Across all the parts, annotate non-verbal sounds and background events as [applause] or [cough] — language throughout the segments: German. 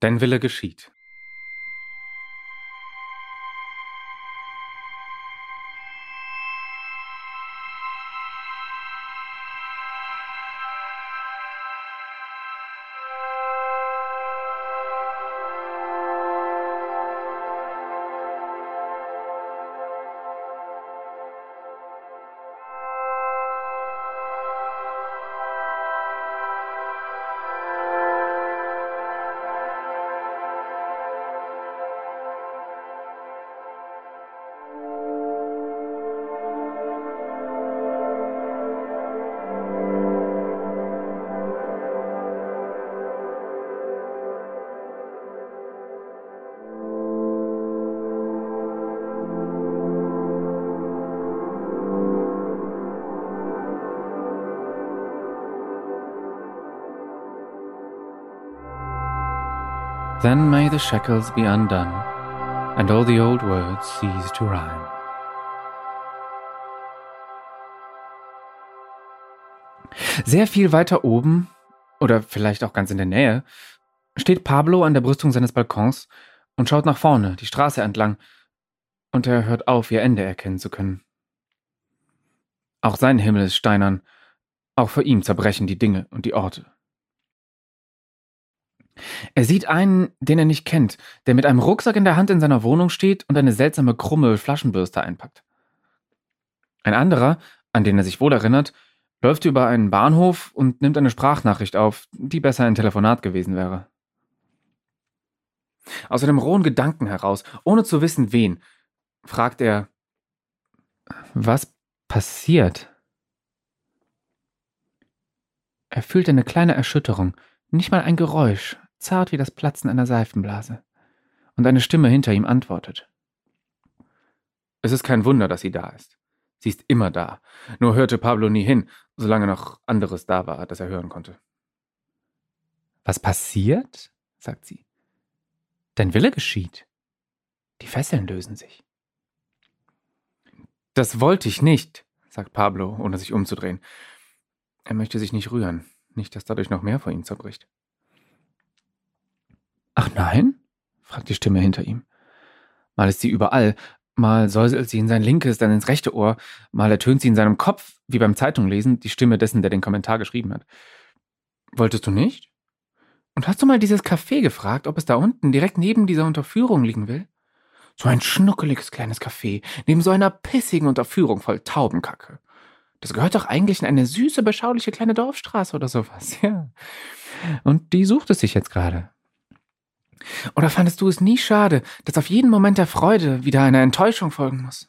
Dein Wille geschieht. Then may the shackles be undone, and all the old words cease to rhyme. Sehr viel weiter oben, oder vielleicht auch ganz in der Nähe, steht Pablo an der Brüstung seines Balkons und schaut nach vorne, die Straße entlang, und er hört auf, ihr Ende erkennen zu können. Auch sein Himmel ist steinern, auch vor ihm zerbrechen die Dinge und die Orte. Er sieht einen, den er nicht kennt, der mit einem Rucksack in der Hand in seiner Wohnung steht und eine seltsame krumme Flaschenbürste einpackt. Ein anderer, an den er sich wohl erinnert, läuft über einen Bahnhof und nimmt eine Sprachnachricht auf, die besser ein Telefonat gewesen wäre. Aus einem rohen Gedanken heraus, ohne zu wissen wen, fragt er, was passiert? Er fühlt eine kleine Erschütterung, nicht mal ein Geräusch, zart wie das Platzen einer Seifenblase. Und eine Stimme hinter ihm antwortet. Es ist kein Wunder, dass sie da ist. Sie ist immer da. Nur hörte Pablo nie hin, solange noch anderes da war, das er hören konnte. Was passiert? sagt sie. Dein Wille geschieht. Die Fesseln lösen sich. Das wollte ich nicht, sagt Pablo, ohne sich umzudrehen. Er möchte sich nicht rühren, nicht, dass dadurch noch mehr vor ihm zerbricht. Ach nein? fragt die Stimme hinter ihm. Mal ist sie überall, mal säuselt sie in sein linkes, dann ins rechte Ohr, mal ertönt sie in seinem Kopf, wie beim Zeitunglesen, die Stimme dessen, der den Kommentar geschrieben hat. Wolltest du nicht? Und hast du mal dieses Café gefragt, ob es da unten direkt neben dieser Unterführung liegen will? So ein schnuckeliges kleines Café, neben so einer pissigen Unterführung voll Taubenkacke. Das gehört doch eigentlich in eine süße, beschauliche kleine Dorfstraße oder sowas, [laughs] ja. Und die sucht es sich jetzt gerade. Oder fandest du es nie schade, dass auf jeden Moment der Freude wieder eine Enttäuschung folgen muss?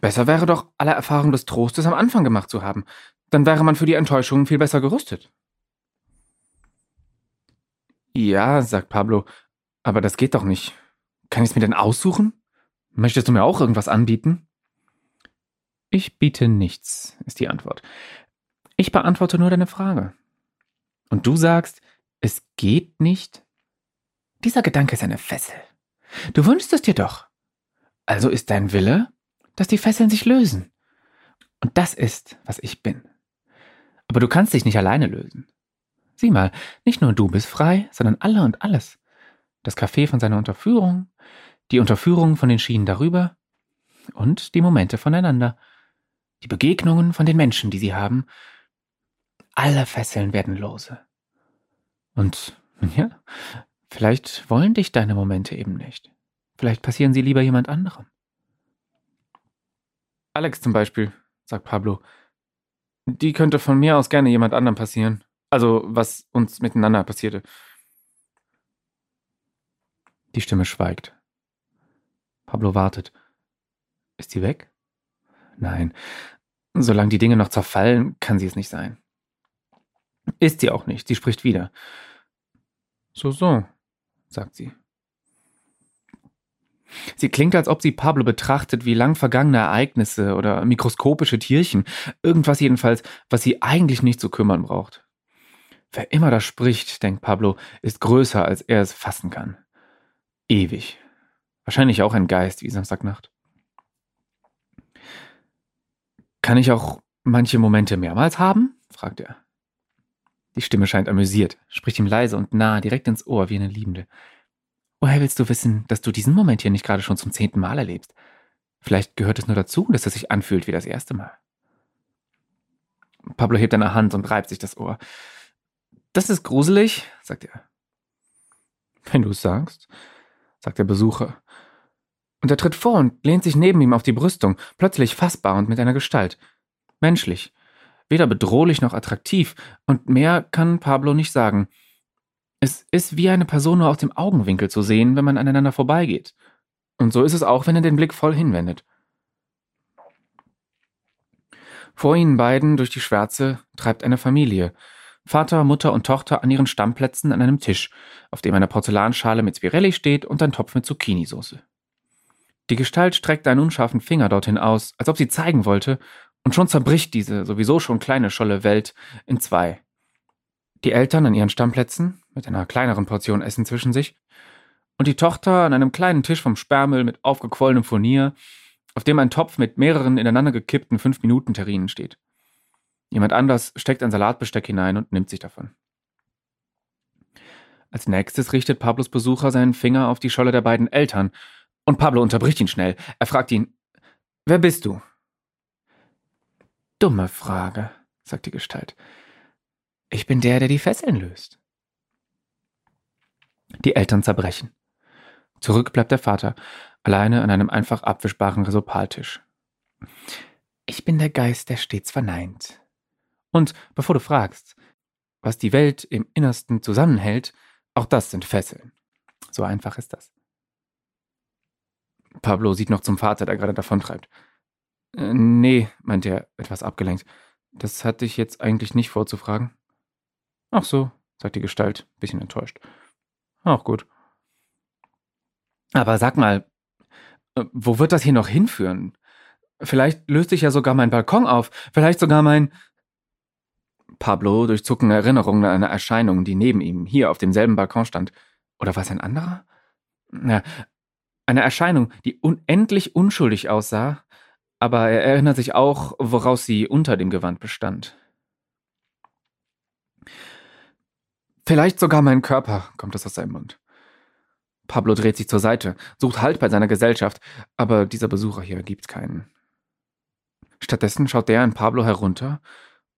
Besser wäre doch, alle Erfahrung des Trostes am Anfang gemacht zu haben. Dann wäre man für die Enttäuschungen viel besser gerüstet. Ja, sagt Pablo, aber das geht doch nicht. Kann ich es mir denn aussuchen? Möchtest du mir auch irgendwas anbieten? Ich biete nichts, ist die Antwort. Ich beantworte nur deine Frage. Und du sagst, es geht nicht? Dieser Gedanke ist eine Fessel. Du wünschst es dir doch. Also ist dein Wille, dass die Fesseln sich lösen. Und das ist, was ich bin. Aber du kannst dich nicht alleine lösen. Sieh mal, nicht nur du bist frei, sondern alle und alles. Das Café von seiner Unterführung, die Unterführung von den Schienen darüber und die Momente voneinander, die Begegnungen von den Menschen, die sie haben. Alle Fesseln werden lose. Und ja, Vielleicht wollen dich deine Momente eben nicht. Vielleicht passieren sie lieber jemand anderem. Alex zum Beispiel, sagt Pablo. Die könnte von mir aus gerne jemand anderem passieren. Also, was uns miteinander passierte. Die Stimme schweigt. Pablo wartet. Ist sie weg? Nein. Solange die Dinge noch zerfallen, kann sie es nicht sein. Ist sie auch nicht. Sie spricht wieder. So, so, sagt sie. Sie klingt, als ob sie Pablo betrachtet wie lang vergangene Ereignisse oder mikroskopische Tierchen, irgendwas jedenfalls, was sie eigentlich nicht zu kümmern braucht. Wer immer da spricht, denkt Pablo, ist größer, als er es fassen kann. Ewig. Wahrscheinlich auch ein Geist wie Samstagnacht. Kann ich auch manche Momente mehrmals haben? fragt er. Die Stimme scheint amüsiert, spricht ihm leise und nah, direkt ins Ohr wie eine Liebende. Woher willst du wissen, dass du diesen Moment hier nicht gerade schon zum zehnten Mal erlebst? Vielleicht gehört es nur dazu, dass es sich anfühlt wie das erste Mal. Pablo hebt eine Hand und reibt sich das Ohr. Das ist gruselig, sagt er. Wenn du es sagst, sagt der Besucher. Und er tritt vor und lehnt sich neben ihm auf die Brüstung, plötzlich fassbar und mit einer Gestalt. Menschlich. Weder bedrohlich noch attraktiv, und mehr kann Pablo nicht sagen. Es ist wie eine Person nur aus dem Augenwinkel zu sehen, wenn man aneinander vorbeigeht. Und so ist es auch, wenn er den Blick voll hinwendet. Vor ihnen beiden durch die Schwärze treibt eine Familie. Vater, Mutter und Tochter an ihren Stammplätzen an einem Tisch, auf dem eine Porzellanschale mit Spirelli steht und ein Topf mit Zucchinisauce. Die Gestalt streckt einen unscharfen Finger dorthin aus, als ob sie zeigen wollte, und schon zerbricht diese sowieso schon kleine scholle Welt in zwei. Die Eltern an ihren Stammplätzen, mit einer kleineren Portion Essen zwischen sich, und die Tochter an einem kleinen Tisch vom Sperrmüll mit aufgequollenem Furnier, auf dem ein Topf mit mehreren ineinander gekippten 5-Minuten-Terrinen steht. Jemand anders steckt ein Salatbesteck hinein und nimmt sich davon. Als nächstes richtet Pablos Besucher seinen Finger auf die Scholle der beiden Eltern, und Pablo unterbricht ihn schnell. Er fragt ihn, Wer bist du? Dumme Frage, sagt die Gestalt. Ich bin der, der die Fesseln löst. Die Eltern zerbrechen. Zurück bleibt der Vater, alleine an einem einfach abwischbaren Resopaltisch. Ich bin der Geist, der stets verneint. Und bevor du fragst, was die Welt im Innersten zusammenhält, auch das sind Fesseln. So einfach ist das. Pablo sieht noch zum Vater, der gerade davontreibt. Äh, nee, meint er, etwas abgelenkt. Das hatte ich jetzt eigentlich nicht vorzufragen. Ach so, sagt die Gestalt, bisschen enttäuscht. Auch gut. Aber sag mal, äh, wo wird das hier noch hinführen? Vielleicht löst sich ja sogar mein Balkon auf, vielleicht sogar mein. Pablo durchzucken Erinnerungen an eine Erscheinung, die neben ihm hier auf demselben Balkon stand. Oder war es ein anderer? Ja, eine Erscheinung, die unendlich unschuldig aussah, aber er erinnert sich auch, woraus sie unter dem Gewand bestand. Vielleicht sogar mein Körper, kommt es aus seinem Mund. Pablo dreht sich zur Seite, sucht Halt bei seiner Gesellschaft, aber dieser Besucher hier gibt keinen. Stattdessen schaut der in Pablo herunter,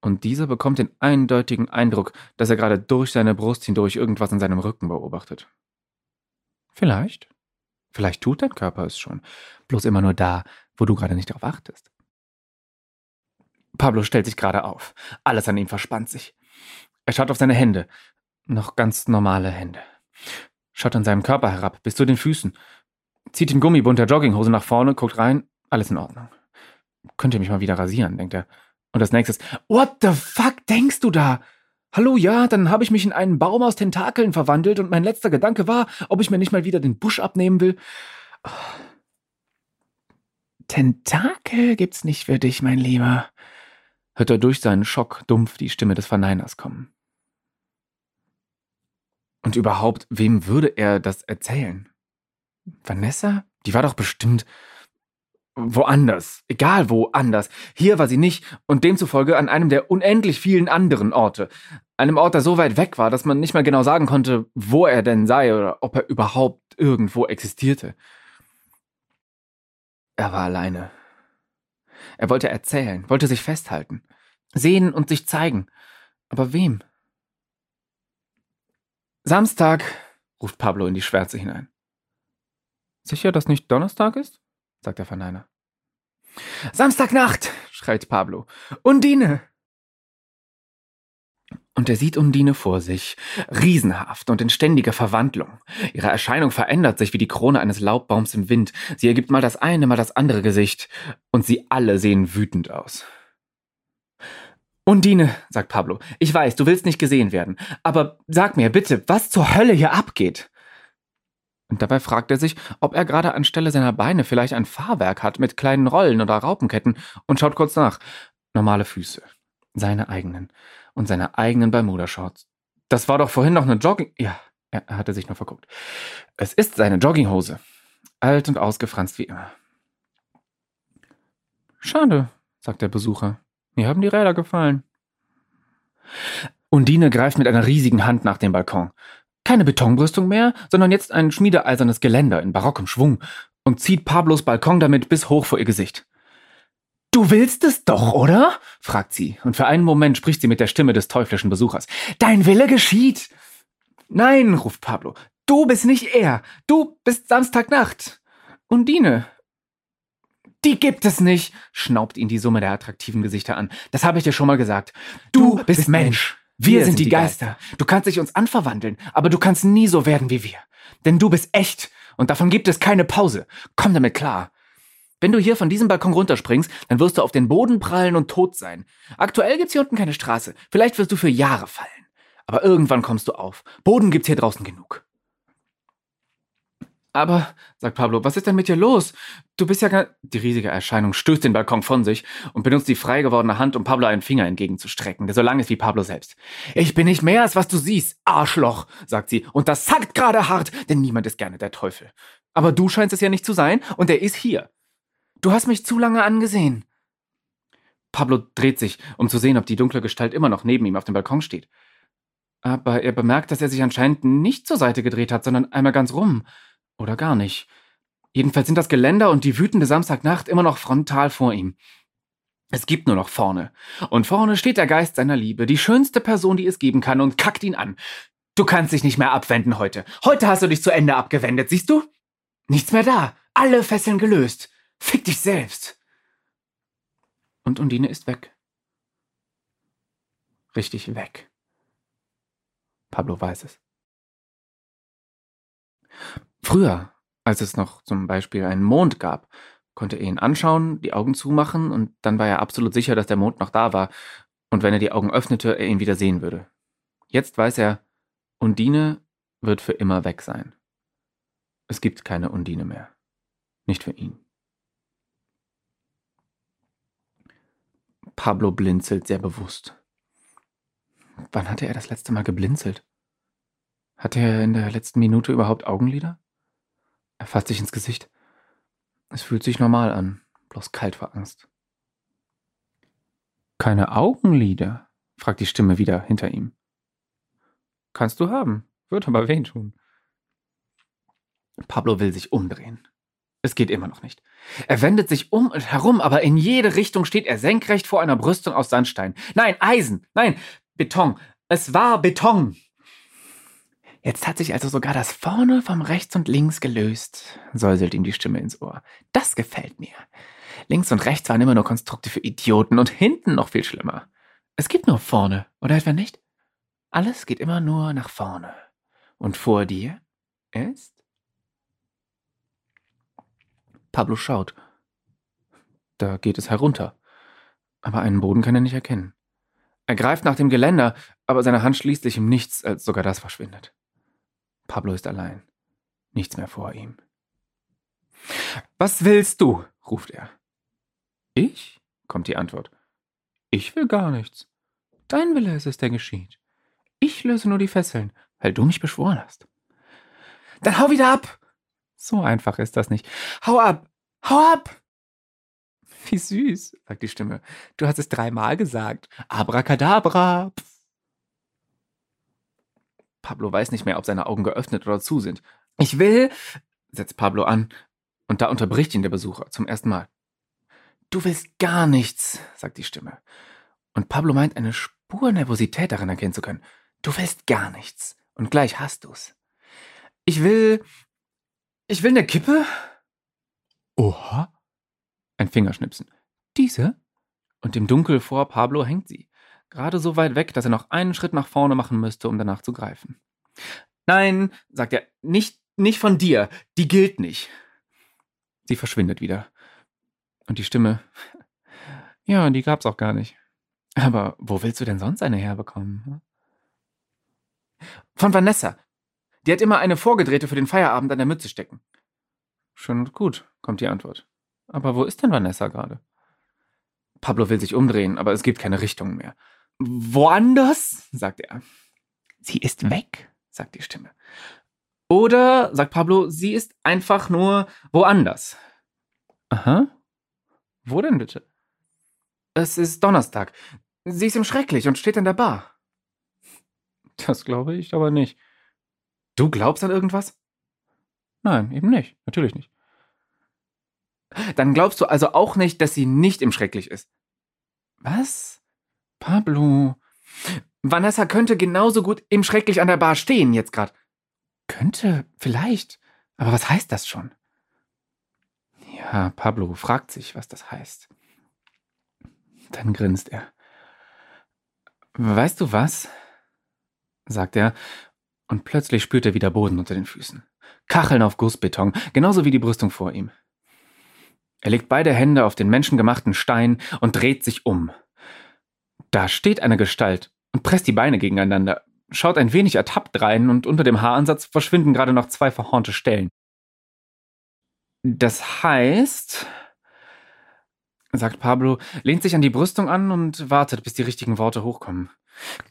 und dieser bekommt den eindeutigen Eindruck, dass er gerade durch seine Brust hindurch irgendwas in seinem Rücken beobachtet. Vielleicht. Vielleicht tut dein Körper es schon, bloß immer nur da, wo du gerade nicht darauf achtest. Pablo stellt sich gerade auf. Alles an ihm verspannt sich. Er schaut auf seine Hände. Noch ganz normale Hände. Schaut an seinem Körper herab, bis zu den Füßen. Zieht den Gummibund der Jogginghose nach vorne, guckt rein. Alles in Ordnung. Könnt ihr mich mal wieder rasieren, denkt er. Und das nächste What the fuck denkst du da? Hallo, ja, dann habe ich mich in einen Baum aus Tentakeln verwandelt und mein letzter Gedanke war, ob ich mir nicht mal wieder den Busch abnehmen will. Oh. Tentakel gibt's nicht für dich, mein Lieber. Hört er durch seinen Schock dumpf die Stimme des Verneiners kommen. Und überhaupt, wem würde er das erzählen? Vanessa? Die war doch bestimmt woanders. Egal woanders. Hier war sie nicht und demzufolge an einem der unendlich vielen anderen Orte. Einem Ort, der so weit weg war, dass man nicht mal genau sagen konnte, wo er denn sei oder ob er überhaupt irgendwo existierte. Er war alleine. Er wollte erzählen, wollte sich festhalten, sehen und sich zeigen. Aber wem? Samstag, ruft Pablo in die Schwärze hinein. Sicher, dass nicht Donnerstag ist? Sagt der Verneiner. Samstagnacht, schreit Pablo. Undine! Und er sieht Undine vor sich, riesenhaft und in ständiger Verwandlung. Ihre Erscheinung verändert sich wie die Krone eines Laubbaums im Wind. Sie ergibt mal das eine, mal das andere Gesicht. Und sie alle sehen wütend aus. Undine, sagt Pablo, ich weiß, du willst nicht gesehen werden. Aber sag mir bitte, was zur Hölle hier abgeht? Und dabei fragt er sich, ob er gerade anstelle seiner Beine vielleicht ein Fahrwerk hat mit kleinen Rollen oder Raupenketten und schaut kurz nach. Normale Füße. Seine eigenen. Und seine eigenen Bermuda-Shorts. Das war doch vorhin noch eine Jogging... Ja, er hatte sich nur verguckt. Es ist seine Jogginghose. Alt und ausgefranst wie immer. Schade, sagt der Besucher. Mir haben die Räder gefallen. Undine greift mit einer riesigen Hand nach dem Balkon. Keine Betonbrüstung mehr, sondern jetzt ein schmiedeeisernes Geländer in barockem Schwung und zieht Pablos Balkon damit bis hoch vor ihr Gesicht. Du willst es doch, oder? fragt sie, und für einen Moment spricht sie mit der Stimme des teuflischen Besuchers. Dein Wille geschieht. Nein, ruft Pablo, du bist nicht er. Du bist Samstagnacht. Undine. Die gibt es nicht, schnaubt ihn die Summe der attraktiven Gesichter an. Das habe ich dir schon mal gesagt. Du, du bist Mensch. Wir, Wir sind, sind die Geister. Geister. Du kannst dich uns anverwandeln, aber du kannst nie so werden wie wir. Denn du bist echt und davon gibt es keine Pause. Komm damit klar. Wenn du hier von diesem Balkon runterspringst, dann wirst du auf den Boden prallen und tot sein. Aktuell gibt's hier unten keine Straße. Vielleicht wirst du für Jahre fallen. Aber irgendwann kommst du auf. Boden gibt's hier draußen genug. Aber, sagt Pablo, was ist denn mit dir los? Du bist ja gar. Die riesige Erscheinung stößt den Balkon von sich und benutzt die frei gewordene Hand, um Pablo einen Finger entgegenzustrecken, der so lang ist wie Pablo selbst. Ich bin nicht mehr als was du siehst, Arschloch, sagt sie, und das sackt gerade hart, denn niemand ist gerne der Teufel. Aber du scheinst es ja nicht zu sein, und er ist hier. Du hast mich zu lange angesehen. Pablo dreht sich, um zu sehen, ob die dunkle Gestalt immer noch neben ihm auf dem Balkon steht. Aber er bemerkt, dass er sich anscheinend nicht zur Seite gedreht hat, sondern einmal ganz rum. Oder gar nicht. Jedenfalls sind das Geländer und die wütende Samstagnacht immer noch frontal vor ihm. Es gibt nur noch vorne. Und vorne steht der Geist seiner Liebe, die schönste Person, die es geben kann, und kackt ihn an. Du kannst dich nicht mehr abwenden heute. Heute hast du dich zu Ende abgewendet, siehst du? Nichts mehr da. Alle Fesseln gelöst. Fick dich selbst. Und Undine ist weg. Richtig weg. Pablo weiß es. Früher, als es noch zum Beispiel einen Mond gab, konnte er ihn anschauen, die Augen zumachen und dann war er absolut sicher, dass der Mond noch da war und wenn er die Augen öffnete, er ihn wieder sehen würde. Jetzt weiß er, Undine wird für immer weg sein. Es gibt keine Undine mehr. Nicht für ihn. Pablo blinzelt sehr bewusst. Wann hatte er das letzte Mal geblinzelt? Hatte er in der letzten Minute überhaupt Augenlider? Er fasst sich ins Gesicht. Es fühlt sich normal an, bloß kalt vor Angst. Keine Augenlider? fragt die Stimme wieder hinter ihm. Kannst du haben, wird aber weh tun. Pablo will sich umdrehen. Es geht immer noch nicht. Er wendet sich um und herum, aber in jede Richtung steht er senkrecht vor einer Brüstung aus Sandstein. Nein, Eisen, nein, Beton. Es war Beton. Jetzt hat sich also sogar das vorne vom rechts und links gelöst, säuselt ihm die Stimme ins Ohr. Das gefällt mir. Links und rechts waren immer nur Konstrukte für Idioten und hinten noch viel schlimmer. Es gibt nur vorne, oder etwa nicht? Alles geht immer nur nach vorne. Und vor dir ist Pablo schaut. Da geht es herunter. Aber einen Boden kann er nicht erkennen. Er greift nach dem Geländer, aber seine Hand schließt sich im Nichts, als sogar das verschwindet. Pablo ist allein. Nichts mehr vor ihm. Was willst du? ruft er. Ich? kommt die Antwort. Ich will gar nichts. Dein Wille ist es, der geschieht. Ich löse nur die Fesseln, weil du mich beschworen hast. Dann hau wieder ab! So einfach ist das nicht. Hau ab! Hau ab! Wie süß, sagt die Stimme. Du hast es dreimal gesagt. Abracadabra. Pff. Pablo weiß nicht mehr, ob seine Augen geöffnet oder zu sind. Ich will, setzt Pablo an, und da unterbricht ihn der Besucher zum ersten Mal. Du willst gar nichts, sagt die Stimme. Und Pablo meint, eine Spur Nervosität darin erkennen zu können. Du willst gar nichts. Und gleich hast du's. Ich will, ich will eine Kippe. Oha. Ein Fingerschnipsen. Diese? Und im Dunkel vor Pablo hängt sie. Gerade so weit weg, dass er noch einen Schritt nach vorne machen müsste, um danach zu greifen. Nein, sagt er, nicht, nicht von dir. Die gilt nicht. Sie verschwindet wieder. Und die Stimme. [laughs] Ja, die gab's auch gar nicht. Aber wo willst du denn sonst eine herbekommen? Von Vanessa. Die hat immer eine vorgedrehte für den Feierabend an der Mütze stecken. Schön und gut, kommt die Antwort. Aber wo ist denn Vanessa gerade? Pablo will sich umdrehen, aber es gibt keine Richtung mehr. Woanders? sagt er. Sie ist weg, sagt die Stimme. Oder, sagt Pablo, sie ist einfach nur woanders. Aha. Wo denn bitte? Es ist Donnerstag. Sie ist im Schrecklich und steht in der Bar. Das glaube ich aber nicht. Du glaubst an irgendwas? Nein, eben nicht. Natürlich nicht. Dann glaubst du also auch nicht, dass sie nicht im Schrecklich ist. Was? Pablo. Vanessa könnte genauso gut im Schrecklich an der Bar stehen jetzt gerade. Könnte, vielleicht. Aber was heißt das schon? Ja, Pablo fragt sich, was das heißt. Dann grinst er. Weißt du was? sagt er, und plötzlich spürt er wieder Boden unter den Füßen. Kacheln auf Gussbeton, genauso wie die Brüstung vor ihm. Er legt beide Hände auf den menschengemachten Stein und dreht sich um. Da steht eine Gestalt und presst die Beine gegeneinander, schaut ein wenig ertappt rein und unter dem Haaransatz verschwinden gerade noch zwei verhornte Stellen. Das heißt, sagt Pablo, lehnt sich an die Brüstung an und wartet, bis die richtigen Worte hochkommen.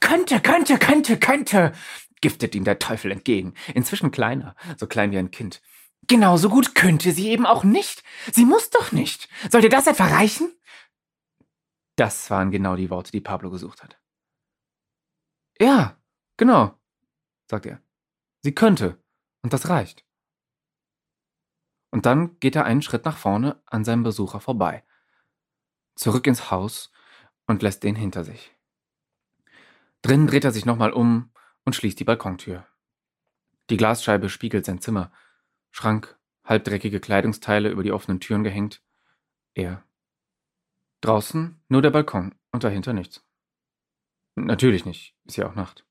Könnte, könnte, könnte, könnte, giftet ihm der Teufel entgegen, inzwischen kleiner, so klein wie ein Kind. Genauso gut könnte sie eben auch nicht. Sie muss doch nicht. Sollte das etwa reichen? Das waren genau die Worte, die Pablo gesucht hat. Ja, genau, sagt er. Sie könnte. Und das reicht. Und dann geht er einen Schritt nach vorne an seinem Besucher vorbei. Zurück ins Haus und lässt den hinter sich. Drin dreht er sich nochmal um und schließt die Balkontür. Die Glasscheibe spiegelt sein Zimmer. Schrank, halbdreckige Kleidungsteile über die offenen Türen gehängt. Er. Draußen nur der Balkon und dahinter nichts. Natürlich nicht, ist ja auch Nacht.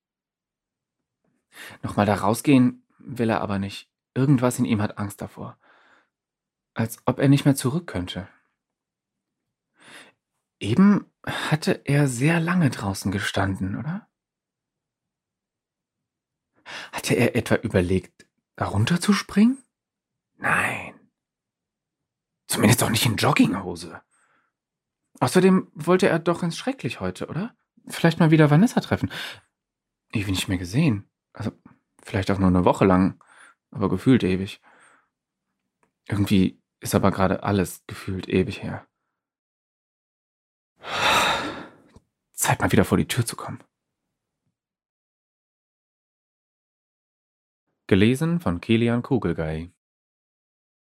Nochmal da rausgehen will er aber nicht. Irgendwas in ihm hat Angst davor. Als ob er nicht mehr zurück könnte. Eben hatte er sehr lange draußen gestanden, oder? Hatte er etwa überlegt, darunter zu springen? Nein. Zumindest doch nicht in Jogginghose. Außerdem wollte er doch ins Schrecklich heute, oder? Vielleicht mal wieder Vanessa treffen. Ewig nicht mehr gesehen. Also, vielleicht auch nur eine Woche lang, aber gefühlt ewig. Irgendwie ist aber gerade alles gefühlt ewig her. Zeit mal wieder vor die Tür zu kommen. Gelesen von Kilian Kugelgei